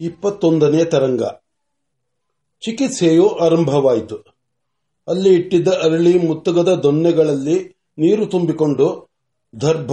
ಇಪ್ಪತ್ತೊಂದನೇ ತರಂಗ. ಚಿಕಿತ್ಸೆಯು ಆರಂಭವಾಯಿತು. ಅಲ್ಲಿ ಇಟ್ಟಿದ್ದ ಅರಳಿ ಮುತ್ತುಗದ ದೊನ್ನೆಗಳಲ್ಲಿ ನೀರು ತುಂಬಿಕೊಂಡು ದರ್ಭ,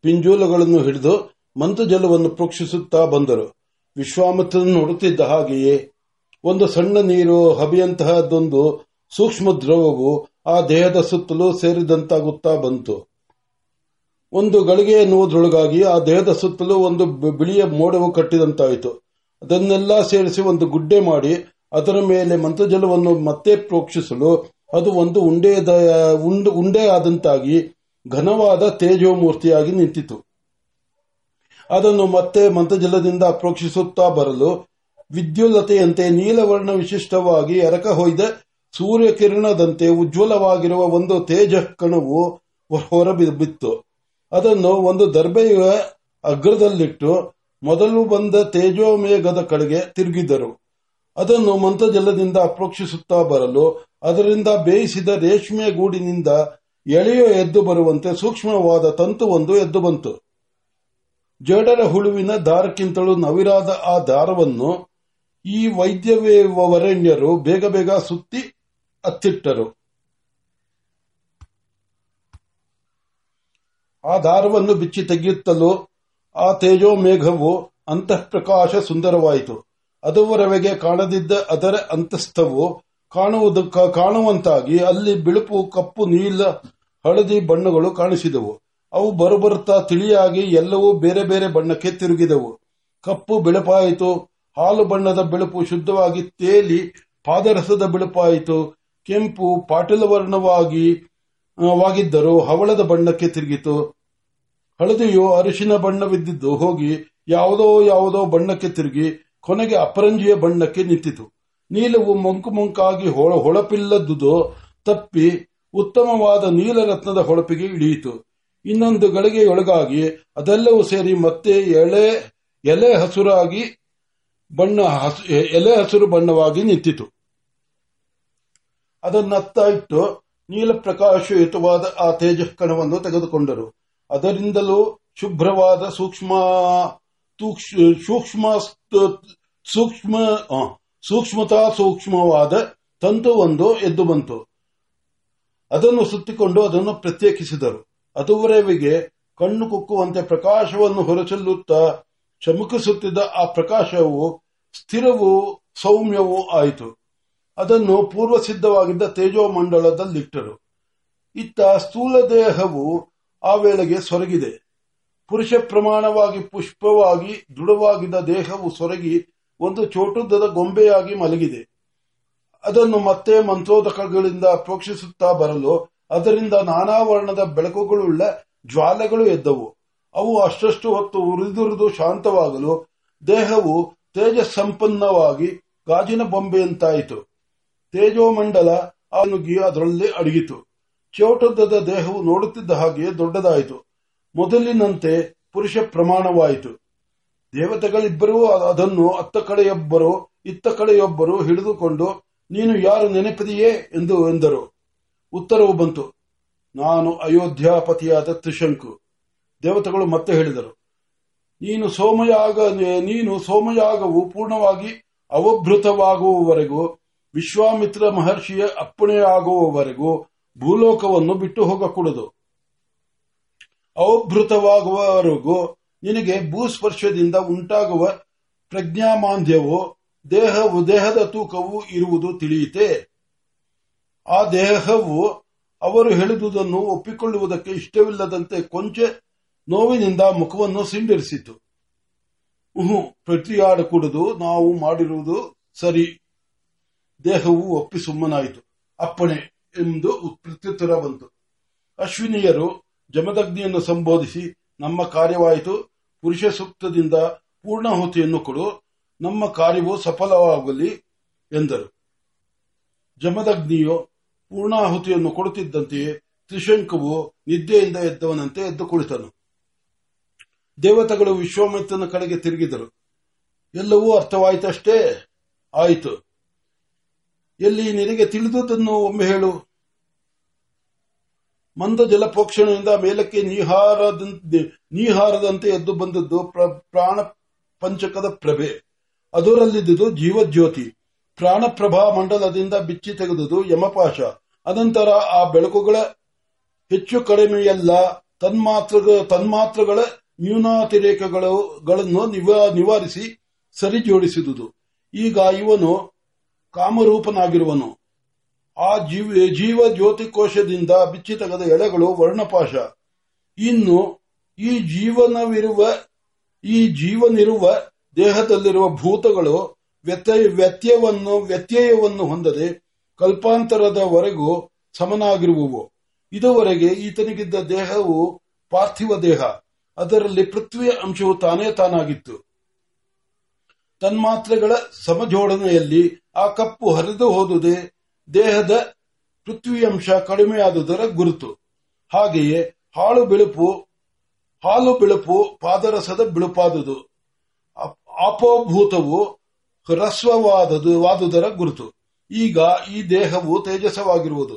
ಪಿಂಜೂಲಗಳನ್ನು ಹಿಡಿದು ಮಂತಜಲವನ್ನು ಪ್ರೋಕ್ಷಿಸುತ್ತಾ ಬಂದರು. ವಿಶ್ವಾಮಿತ್ರನು ನೋಡುತ್ತಿದ್ದ ಹಾಗೆಯೇ ಒಂದು ಸಣ್ಣ ನೀರು ಹಬಿಯಂತಹದೊಂದು ಸೂಕ್ಷ್ಮ ದ್ರವವು ಆ ದೇಹದ ಸುತ್ತಲೂ ಸೇರಿದಂತಾಗುತ್ತಾ ಬಂತು. ಒಂದು ಗಳಿಗೆ ಎನ್ನುವುದರೊಳಗಾಗಿ ಆ ದೇಹದ ಸುತ್ತಲೂ ಒಂದು ಬಿಳಿಯ ಮೋಡವು ಕಟ್ಟಿದಂತಾಯಿತು. ಅದನ್ನೆಲ್ಲ ಸೇರಿಸಿ ಒಂದು ಗುಡ್ಡೆ ಮಾಡಿ ಅದರ ಮೇಲೆ ಮಂತ್ರಜಲವನ್ನು ಮತ್ತೆ ಪ್ರೋಕ್ಷಿಸಲು ಅದು ಒಂದು ಉಂಡೆಯದ ಉಂಡೆ ಉಂಡೆ ಆದಂತಾಗಿ ಘನವಾದ ತೇಜೋಮೂರ್ತಿಯಾಗಿ ನಿಂತಿತು. ಅದನ್ನು ಮತ್ತೆ ಮಂತ್ರಜಲದಿಂದ ಪ್ರೋಕ್ಷಿಸುತ್ತಾ ಬರಲು ವಿದ್ಯುಲತೆಯಂತೆ ನೀಲವರ್ಣ ವಿಶಿಷ್ಟವಾಗಿ ಎರಕ ಹೊಯ್ದ ಸೂರ್ಯಕಿರಣದಂತೆ ಉಜ್ವಲವಾಗಿರುವ ಒಂದು ತೇಜ ಕಣವು ಹೊರಬಿತ್ತು ಅದನ್ನು ಒಂದು ದರ್ಬೆಯ ಅಗ್ರದಲ್ಲಿಟ್ಟು ಮೊದಲು ಬಂದ ತೇಜೋಮೇಘದ ಕಡೆಗೆ ತಿರುಗಿದರು. ಅದನ್ನು ಮಂತ್ರಜಲದಿಂದ ಅಪ್ರೋಕ್ಷಿಸುತ್ತಾ ಬರಲು, ಅದರಿಂದ ಬೇಯಿಸಿದ ರೇಷ್ಮೆ ಗೂಡಿನಿಂದ ಎಳೆಯೋ ಎದ್ದು ಬರುವಂತೆ ಸೂಕ್ಷ್ಮವಾದ ತಂತುವೊಂದು ಎದ್ದು ಬಂತು. ಜಡರ ಹುಳುವಿನ ದಾರಕ್ಕಿಂತಲೂ ನವಿರಾದ ಆ ದಾರವನ್ನು ಈ ವೈದ್ಯವೇ ವರೆಣ್ಯರು ಬೇಗ ಬೇಗ ಸುತ್ತಿ ಅತ್ತಿಟ್ಟರು. ಆ ದಾರವನ್ನು ಬಿಚ್ಚಿ ತೆಗೆಯುತ್ತಲೂ ಆ ತೇಜೋ ತೇಜೋಮೇಘವು ಅಂತಃಪ್ರಕಾಶ ಸುಂದರವಾಯಿತು. ಅದುವರೆಗೆ ಕಾಣದಿದ್ದ ಅದರ ಅಂತಸ್ಥವು ಕಾಣುವುದು ಕಾಣುವಂತಾಗಿ ಅಲ್ಲಿ ಬಿಳುಪು, ಕಪ್ಪು, ನೀಲ, ಹಳದಿ ಬಣ್ಣಗಳು ಕಾಣಿಸಿದವು. ಅವು ಬರುಬರುತ್ತಾ ತಿಳಿಯಾಗಿ ಎಲ್ಲವೂ ಬೇರೆ ಬೇರೆ ಬಣ್ಣಕ್ಕೆ ತಿರುಗಿದವು. ಕಪ್ಪು ಬಿಳುಪಾಯಿತು, ಹಾಲು ಬಣ್ಣದ ಬಿಳುಪು ಶುದ್ಧವಾಗಿ ತೇಲಿ, ಪಾದರಸದ ಬಿಳುಪಾಯಿತು, ಕೆಂಪು ಪಾಟಲವರ್ಣವಾಗಿ ವರ್ಣವಾಗಿ ವಾಗಿದ್ದರೂ ಹವಳದ ಬಣ್ಣಕ್ಕೆ ತಿರುಗಿತು. ಹಳದಿಯು ಅರಿಶಿನ ಬಣ್ಣವಿದ್ದಿದ್ದು ಹೋಗಿ ಯಾವುದೋ ಯಾವುದೋ ಬಣ್ಣಕ್ಕೆ ತಿರುಗಿ ಕೊನೆಗೆ ಅಪರಂಜಿಯ ಬಣ್ಣಕ್ಕೆ ನಿಂತಿತು. ನೀಲವು ಮಂಕು ಮಂಕಾಗಿ ಹೊಳ- ಹೊಳಪಿಲ್ಲದುದು ತಪ್ಪಿ ಉತ್ತಮವಾದ ನೀಲರತ್ನದ ಹೊಳಪಿಗೆ ಇಳಿಯಿತು. ಇನ್ನೊಂದು ಗಳಿಗೆಯೊಳಗಾಗಿ ಅದೆಲ್ಲವೂ ಸೇರಿ ಮತ್ತೆ ಎಳೆ, ಎಲೆ ಹಸುರಾಗಿ ಬಣ್ಣ ಎಲೆ ಹಸಿರು ಬಣ್ಣವಾಗಿ ನಿಂತಿತು. ಅದನ್ನತ್ತ ಇಟ್ಟು ನೀಲ ಪ್ರಕಾಶಯುತವಾದ ಆ ತೇಜಃಕಣವನ್ನು ತೆಗೆದುಕೊಂಡರು. ಅದರಿಂದಲೂ ಶುಭ್ರವಾದ ಸೂಕ್ಷ್ಮ ಸೂಕ್ಷ್ಮ ಸೂಕ್ಷ್ಮ ಸೂಕ್ಷ್ಮತಾ ಸೂಕ್ಷ್ಮವಾದ ತಂತುವೊಂದು ಎದ್ದು ಬಂತು. ಅದನ್ನು ಸುತ್ತಿಕೊಂಡು ಅದನ್ನು ಪ್ರತ್ಯೇಕಿಸಿದರು. ಅದುವರೆವಿಗೆ ಕಣ್ಣು ಕುಕ್ಕುವಂತೆ ಪ್ರಕಾಶವನ್ನು ಹೊರಚೆಲ್ಲುತ್ತಾ ಚಮಕಿಸುತ್ತಿದ್ದ ಆ ಪ್ರಕಾಶವು, ಸ್ಥಿರವೂ ಸೌಮ್ಯವೂ ಆಯಿತು. ಅದನ್ನು ಪೂರ್ವ ಸಿದ್ಧವಾಗಿದ್ದ ತೇಜೋಮಂಡಲದಲ್ಲಿಟ್ಟರು. ಇತ್ತ ಸ್ಥೂಲ ದೇಹವು ಆ ವೇಳೆಗೆ ಸೊರಗಿದೆ. ಪುರುಷ ಪ್ರಮಾಣವಾಗಿ ಪುಷ್ಪವಾಗಿ ದೃಢವಾಗಿದ್ದ ದೇಹವು ಸೊರಗಿ ಒಂದು ಚೋಟುದ್ದದ ಗೊಂಬೆಯಾಗಿ ಮಲಗಿದೆ. ಅದನ್ನು ಮತ್ತೆ ಮಂತ್ರೋದಕಗಳಿಂದ ಪ್ರೋಕ್ಷಿಸುತ್ತಾ ಬರಲು ಅದರಿಂದ ನಾನಾ ವರ್ಣದ ಬೆಳಕುಗಳುಳ್ಳ ಜ್ವಾಲೆಗಳು ಎದ್ದವು. ಅವು ಅಷ್ಟಷ್ಟು ಹೊತ್ತು ಉರಿದುರಿದು ಶಾಂತವಾಗಲು ದೇಹವು ತೇಜಸ್ಸಂಪನ್ನವಾಗಿ ಗಾಜಿನ ಬೊಂಬೆಯಂತಾಯಿತು. ತೇಜೋಮಂಡಲ ಅದರಲ್ಲಿ ಅಡಗಿತು. ಚೌಟದ್ದದ ದೇಹವು ನೋಡುತ್ತಿದ್ದ ಹಾಗೆ ದೊಡ್ಡದಾಯಿತು. ಮೊದಲಿನಂತೆ ಪುರುಷ ಪ್ರಮಾಣವಾಯಿತು. ದೇವತೆಗಳಿಬ್ಬರೂ ಅದನ್ನು ಅತ್ತ ಕಡೆಯೊಬ್ಬರು, ಇತ್ತ ಕಡೆಯೊಬ್ಬರು ಹಿಡಿದುಕೊಂಡು, ನೀನು ಯಾರು ನೆನಪಿದೆಯೇ ಎಂದು ಎಂದರು. ಉತ್ತರವು ಬಂತು. ನಾನು ಅಯೋಧ್ಯಾಪತಿಯಾದ ತ್ರಿಶಂಕು. ದೇವತೆಗಳು ಮತ್ತೆ ಹೇಳಿದರು. ನೀನು ಸೋಮಯಾಗ, ನೀನು ಸೋಮಯಾಗವು ಪೂರ್ಣವಾಗಿ ಅವಭೃತವಾಗುವವರೆಗೂ, ವಿಶ್ವಾಮಿತ್ರ ಮಹರ್ಷಿಯ ಅಪ್ಪಣೆಯಾಗುವವರೆಗೂ ಭೂಲೋಕವನ್ನು ಬಿಟ್ಟು ಹೋಗಕೂಡದು. ಅವಭೃತವಾಗುವವರೆಗೂ ನಿನಗೆ ಭೂಸ್ಪರ್ಶದಿಂದ ಉಂಟಾಗುವ ಪ್ರಜ್ಞಾಮಾಂದ್ಯವು ದೇಹವು ದೇಹದ ತೂಕವು ಇರುವುದು ತಿಳಿಯಿತೆ. ಆ ದೇಹವು ಅವರು ಹೇಳಿದುದನ್ನು ಒಪ್ಪಿಕೊಳ್ಳುವುದಕ್ಕೆ ಇಷ್ಟವಿಲ್ಲದಂತೆ ಕೊಂಚ ನೋವಿನಿಂದ ಮುಖವನ್ನು ಸಿಂಡರಿಸಿತು. ಪ್ರತಿಯಾಡಕೂಡದು, ನಾವು ಮಾಡಿರುವುದು ಸರಿ. ದೇಹವು ಒಪ್ಪಿ ಸುಮ್ಮನಾಯಿತು. ಅಪ್ಪಣೆ. ಎಂದು ಪ್ರತ್ಯುತ್ತರ ಬಂತು. ಅಶ್ವಿನಿಯರು ಜಮದಗ್ನಿಯನ್ನು ಸಂಬೋಧಿಸಿ, ನಮ್ಮ ಕಾರ್ಯವಾಯಿತು, ಪುರುಷ ಸೂಕ್ತದಿಂದ ಪೂರ್ಣಾಹುತಿಯನ್ನು ಕೊಡು, ನಮ್ಮ ಕಾರ್ಯವು ಸಫಲವಾಗಲಿ ಎಂದರು. ಜಮದಗ್ನಿಯು ಪೂರ್ಣಾಹುತಿಯನ್ನು ಕೊಡುತ್ತಿದ್ದಂತೆಯೇ ತ್ರಿಶಂಕವು ನಿದ್ದೆಯಿಂದ ಎದ್ದವನಂತೆ ಎದ್ದು ಕುಳಿತನು. ದೇವತೆಗಳು ವಿಶ್ವಾಮಿತ್ರನ ಕಡೆಗೆ ತಿರುಗಿದರು. ಎಲ್ಲವೂ ಅರ್ಥವಾಯಿತಷ್ಟೇ? ಆಯಿತು. ಎಲ್ಲಿ ನಿನಗೆ ತಿಳಿದುದನ್ನು ಒಮ್ಮೆ ಹೇಳು. ಮಂದ ಜಲಪೋಕ್ಷಣದಿಂದ ಮೇಲಕ್ಕೆ ನೀಹಾರದಂತೆ ನೀಹಾರದಂತೆ ಎದ್ದು ಬಂದದ್ದು ಪ್ರ- ಪ್ರಾಣ ಪಂಚಕದ ಪ್ರಭೆ. ಅದರಲ್ಲಿದ್ದುದು ಜೀವಜ್ಯೋತಿ. ಪ್ರಾಣಪ್ರಭಾ ಮಂಡಲದಿಂದ ಬಿಚ್ಚಿ ತೆಗೆದುದು ಯಮಪಾಶ. ಅನಂತರ ಆ ಬೆಳಕುಗಳ ಹೆಚ್ಚು ಕಡಿಮೆಯಲ್ಲ ತನ್ಮಾತ್ರ ತನ್ಮಾತ್ರಗಳ ನ್ಯೂನಾತಿರೇಕಗಳನ್ನು ನಿವಾರಿಸಿ ಸರಿಜೋಡಿಸಿದುದು. ಈಗ ಇವನು ಕಾಮರೂಪನಾಗಿರುವನು. ಆ ಜೀವ ಜೀವ ಜ್ಯೋತಿಕೋಶದಿಂದ ಬಿಚ್ಚಿ ತೆಗೆದ ಎಳೆಗಳು ವರ್ಣಪಾಶ. ಇನ್ನು ಈ ಜೀವನವಿರುವ, ಈ ಜೀವನಿರುವ ದೇಹದಲ್ಲಿರುವ ಭೂತಗಳು ವ್ಯತ್ಯಯ, ವ್ಯತ್ಯವನ್ನು, ವ್ಯತ್ಯಯವನ್ನು ಹೊಂದದೆ ಕಲ್ಪಾಂತರದವರೆಗೂ ಸಮನಾಗಿರುವವು. ಇದುವರೆಗೆ ಈತನಿಗಿದ್ದ ದೇಹವು ಪಾರ್ಥಿವ ದೇಹ. ಅದರಲ್ಲಿ ಪೃಥ್ವಿಯ ಅಂಶವು ತಾನೇ ತಾನಾಗಿತ್ತು. ತನ್ಮಾತ್ರೆಗಳ ಸಮಜೋಡಣೆಯಲ್ಲಿ ಆ ಕಪ್ಪು ಹರಿದು ಹೋದುದೇ ದೇಹದ ಪೃಥ್ವಿಯಂಶ ಕಡಿಮೆಯಾದುದರ ಗುರುತು. ಹಾಗೆಯೇ ಹಾಳು ಬಿಳುಪು, ಹಾಲು ಬಿಳುಪು ಪಾದರಸದ ಬಿಳುಪಾದುದು. ಅಪೋಭೂತವು ಹ್ರಸ್ವವಾದದು ಗುರುತು. ಈಗ ಈ ದೇಹವು ತೇಜಸವಾಗಿರುವುದು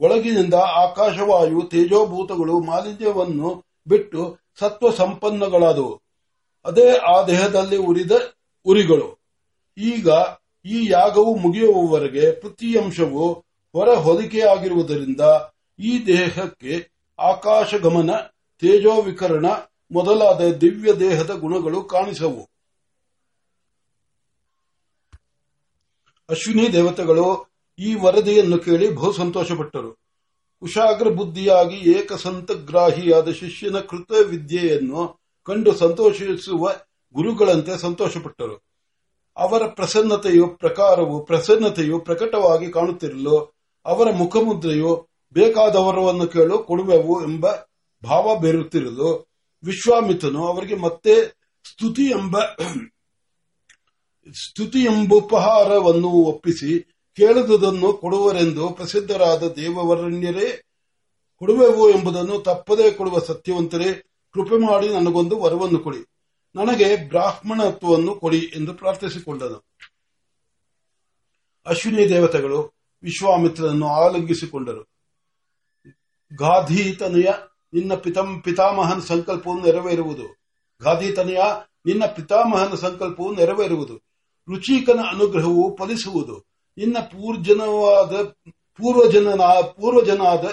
ಒಳಗಿನಿಂದ ಆಕಾಶವಾಯು ತೇಜೋಭೂತಗಳು ಮಾಲಿನ್ಯವನ್ನು ಬಿಟ್ಟು ಸತ್ವ ಸಂಪನ್ನಗಳಾದವು ಅದೇ ಆ ದೇಹದಲ್ಲಿ ಉರಿದ ಉರಿಗಳು ಈಗ ಈ ಯಾಗವು ಮುಗಿಯುವವರೆಗೆ ಪ್ರತಿಯಂಶವು ಹೊರ ಹೊದಿಕೆಯಾಗಿರುವುದರಿಂದ ಈ ದೇಹಕ್ಕೆ ಆಕಾಶಗಮನ ತೇಜೋವಿಕರಣ ಮೊದಲಾದ ದಿವ್ಯ ದೇಹದ ಗುಣಗಳು ಕಾಣಿಸವು. ಅಶ್ವಿನಿ ದೇವತೆಗಳು ಈ ವರದಿಯನ್ನು ಕೇಳಿ ಬಹು ಸಂತೋಷಪಟ್ಟರು. ಕುಶಾಗ್ರ ಬುದ್ಧಿಯಾಗಿ ಏಕಸಂತಗ್ರಾಹಿಯಾದ ಶಿಷ್ಯನ ಕೃತ ವಿದ್ಯೆಯನ್ನು ಕಂಡು ಸಂತೋಷಿಸುವ ಗುರುಗಳಂತೆ ಸಂತೋಷಪಟ್ಟರು. ಅವರ ಪ್ರಸನ್ನತೆಯು ಪ್ರಕಾರವು, ಪ್ರಸನ್ನತೆಯು ಪ್ರಕಟವಾಗಿ ಕಾಣುತ್ತಿರಲು, ಅವರ ಮುಖಮುದ್ರೆಯು ಬೇಕಾದವರವನ್ನು ಕೇಳು, ಕೊಡುವೆವು ಎಂಬ ಭಾವ ಬೇರುತ್ತಿರಲು ವಿಶ್ವಾಮಿತನು ಅವರಿಗೆ ಮತ್ತೆ ಸ್ತುತಿ ಎಂಬ, ಸ್ತುತಿ ಎಂಬುಪಹಾರವನ್ನು ಒಪ್ಪಿಸಿ ಕೇಳಿದುದನ್ನು ಕೊಡುವರೆಂದು ಪ್ರಸಿದ್ಧರಾದ ದೇವವರಣ್ಯರೇ, ಕೊಡುವೆವು ಎಂಬುದನ್ನು ತಪ್ಪದೇ ಕೊಡುವ ಸತ್ಯವಂತರೇ, ಕೃಪೆ ಮಾಡಿ ನನಗೊಂದು ವರವನ್ನು ಕೊಡಿ. ನನಗೆ ಬ್ರಾಹ್ಮಣತ್ವವನ್ನು ಕೊಡಿ ಎಂದು ಪ್ರಾರ್ಥಿಸಿಕೊಂಡನು. ಅಶ್ವಿನಿ ದೇವತೆಗಳು ವಿಶ್ವಾಮಿತ್ರನನ್ನು ಆಲಂಗಿಸಿಕೊಂಡರು. ಗಾಧೀತನಯ ನಿನ್ನ ಪಿತಂ, ಪಿತಾಮಹನ ಸಂಕಲ್ಪವು ನೆರವೇರುವುದು. ಗಾಧೀತನಯ ನಿನ್ನ ಪಿತಾಮಹನ ಸಂಕಲ್ಪವು ನೆರವೇರುವುದು. ರುಚಿಕನ ಅನುಗ್ರಹವು ಫಲಿಸುವುದು. ನಿನ್ನ ಪೂರ್ಜನವಾದ ಪೂರ್ವಜನ ಪೂರ್ವಜನಾದ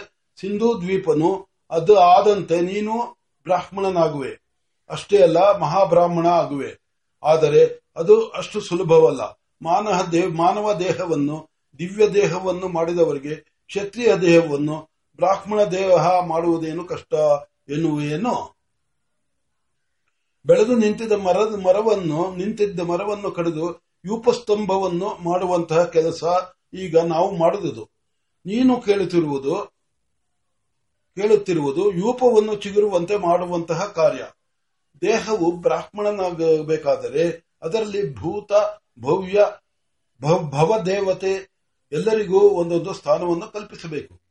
ಸಿಂಧೂ ದ್ವೀಪನು ಅದು ಆದಂತೆ ನೀನು ಬ್ರಾಹ್ಮಣನಾಗುವೆ. ಅಷ್ಟೇ ಅಲ್ಲ, ಮಹಾಬ್ರಾಹ್ಮಣ ಆಗುವೆ. ಆದರೆ ಅದು ಅಷ್ಟು ಸುಲಭವಲ್ಲ. ಮಾನವ ದೇಹ ಮಾನವ ದೇಹವನ್ನು, ದಿವ್ಯ ದೇಹವನ್ನು ಮಾಡಿದವರಿಗೆ, ಕ್ಷತ್ರಿಯ ದೇಹವನ್ನು, ಬ್ರಾಹ್ಮಣ ದೇಹ ಮಾಡುವುದೇನು ಕಷ್ಟ ಎನ್ನುವೇನು? ಬೆಳೆದು ನಿಂತಿದ್ದ ಮರದ ಮರವನ್ನು, ನಿಂತಿದ್ದ ಮರವನ್ನು ಕಡಿದು ಯೂಪಸ್ತಂಭವನ್ನು ಮಾಡುವಂತಹ ಕೆಲಸ ಈಗ ನಾವು ಮಾಡುವುದು ನೀನು ಕೇಳುತ್ತಿರುವುದು ಕೇಳುತ್ತಿರುವುದು, ಯೂಪವನ್ನು ಚಿಗುರುವಂತೆ ಮಾಡುವಂತಹ ಕಾರ್ಯ. ದೇಹವು ಬ್ರಾಹ್ಮಣನಾಗಬೇಕಾದರೆ ಅದರಲ್ಲಿ ಭೂತ, ಭವ್ಯ ಭವದೇವತೆ ಎಲ್ಲರಿಗೂ ಒಂದೊಂದು ಸ್ಥಾನವನ್ನು ಕಲ್ಪಿಸಬೇಕು.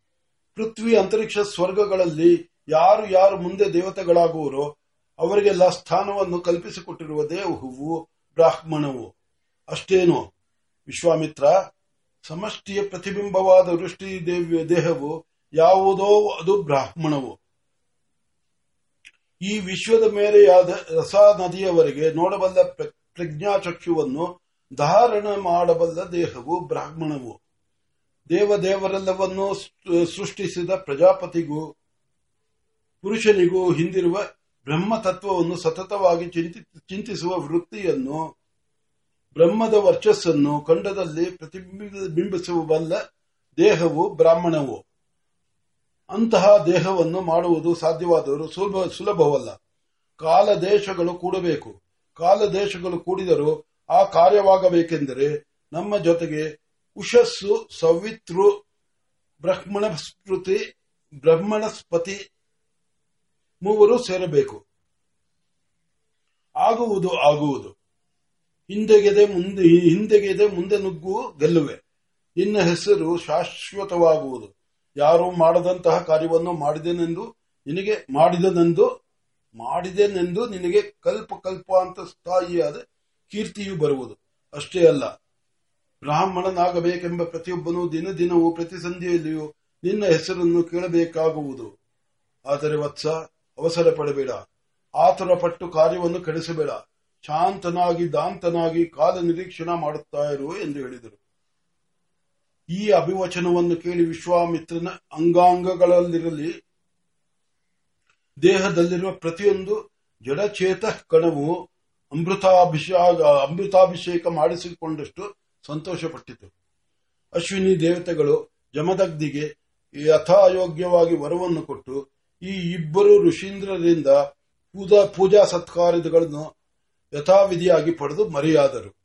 ಪೃಥ್ವಿ, ಅಂತರಿಕ್ಷ ಸ್ವರ್ಗಗಳಲ್ಲಿ ಯಾರು ಯಾರು ಮುಂದೆ ದೇವತೆಗಳಾಗುವರೋ ಅವರಿಗೆಲ್ಲ ಸ್ಥಾನವನ್ನು ಕಲ್ಪಿಸಿಕೊಟ್ಟಿರುವ ದೇಹವು ಬ್ರಾಹ್ಮಣವು. ಅಷ್ಟೇನು, ವಿಶ್ವಾಮಿತ್ರ, ಸಮಷ್ಟಿಯ ಪ್ರತಿಬಿಂಬವಾದ ವೃಷ್ಟಿ ದೇಹವು ಯಾವುದೋ ಅದು ಬ್ರಾಹ್ಮಣವು. ಈ ವಿಶ್ವದ ಮೇಲೆಯಾದ ರಸ ನದಿಯವರೆಗೆ ನೋಡಬಲ್ಲ ಪ್ರಜ್ಞಾಚಕ್ಷುವನ್ನು ಧಾರಣ ಮಾಡಬಲ್ಲ ದೇಹವು ಬ್ರಾಹ್ಮಣವು. ದೇವದೇವರೆಲ್ಲವನ್ನೂ ಸೃಷ್ಟಿಸಿದ ಪ್ರಜಾಪತಿಗೂ, ಪುರುಷನಿಗೂ ಹಿಂದಿರುವ ಬ್ರಹ್ಮತತ್ವವನ್ನು ಸತತವಾಗಿ ಚಿಂತಿಸುವ ವೃತ್ತಿಯನ್ನು, ಬ್ರಹ್ಮದ ವರ್ಚಸ್ಸನ್ನು ಖಂಡದಲ್ಲಿ ಪ್ರತಿಬಿಂಬಿಸಬಲ್ಲ ದೇಹವು ಬ್ರಾಹ್ಮಣವು. ಅಂತಹ ದೇಹವನ್ನು ಮಾಡುವುದು ಸಾಧ್ಯವಾದರೂ ಸುಲಭ, ಸುಲಭವಲ್ಲ. ಕಾಲ ದೇಶಗಳು ಕೂಡಬೇಕು. ಕಾಲ ದೇಶಗಳು ಕೂಡಿದರೂ ಆ ಕಾರ್ಯವಾಗಬೇಕೆಂದರೆ ನಮ್ಮ ಜೊತೆಗೆ ಉಷಸ್ಸು, ಸವಿತೃ ಬ್ರಹ್ಮಣ ಸ್ಮೃತಿ ಬ್ರಹ್ಮಣಸ್ಪತಿ ಮೂವರು ಸೇರಬೇಕು. ಆಗುವುದು ಆಗುವುದು. ಹಿಂದೆಗೆದೆ ಮುಂದೆ ಹಿಂದೆಗೆದೆ ಮುಂದೆ ನುಗ್ಗು ಗೆಲ್ಲುವೆ. ನಿನ್ನ ಹೆಸರು ಶಾಶ್ವತವಾಗುವುದು. ಯಾರು ಮಾಡದಂತಹ ಕಾರ್ಯವನ್ನು ಮಾಡಿದೆನೆಂದು ನಿನಗೆ ಮಾಡಿದನೆಂದು, ಮಾಡಿದೆನೆಂದು ನಿನಗೆ ಕಲ್ಪ ಕಲ್ಪ ಅಂತ ಸ್ಥಾಯಿಯಾದ ಕೀರ್ತಿಯು ಬರುವುದು. ಅಷ್ಟೇ ಅಲ್ಲ, ಬ್ರಾಹ್ಮಣನಾಗಬೇಕೆಂಬ ಪ್ರತಿಯೊಬ್ಬನು ದಿನ ದಿನವೂ ಪ್ರತಿ ಸಂಧಿಯಲ್ಲಿಯೂ ನಿನ್ನ ಹೆಸರನ್ನು ಕೇಳಬೇಕಾಗುವುದು. ಆದರೆ ವತ್ಸ, ಅವಸರ ಪಡಬೇಡ. ಆತುರ ಪಟ್ಟು ಕಾರ್ಯವನ್ನು ಕಡಿಸಬೇಡ. ಶಾಂತನಾಗಿ ದಾಂತನಾಗಿ ಕಾಲ ನಿರೀಕ್ಷಣ ಮಾಡುತ್ತಾ ಇರು ಎಂದು ಹೇಳಿದರು. ಈ ಅಭಿವಚನವನ್ನು ಕೇಳಿ ವಿಶ್ವಾಮಿತ್ರನ ಅಂಗಾಂಗಗಳಲ್ಲಿರಲಿ, ದೇಹದಲ್ಲಿರುವ ಪ್ರತಿಯೊಂದು ಜಡಚೇತ ಕಣವು ಅಮೃತಾಭಿಷೇಕ ಅಮೃತಾಭಿಷೇಕ ಮಾಡಿಸಿಕೊಂಡಷ್ಟು ಸಂತೋಷಪಟ್ಟಿತು. ಅಶ್ವಿನಿ ದೇವತೆಗಳು ಜಮದಗ್ಧಿಗೆ ಯಥಾಯೋಗ್ಯವಾಗಿ ವರವನ್ನು ಕೊಟ್ಟು ಈ ಇಬ್ಬರು ಋಷೀಂದ್ರರಿಂದ ಪೂಜಾ ಪೂಜಾ ಯಥಾವಿಧಿಯಾಗಿ ಪಡೆದು ಮರೆಯಾದರು.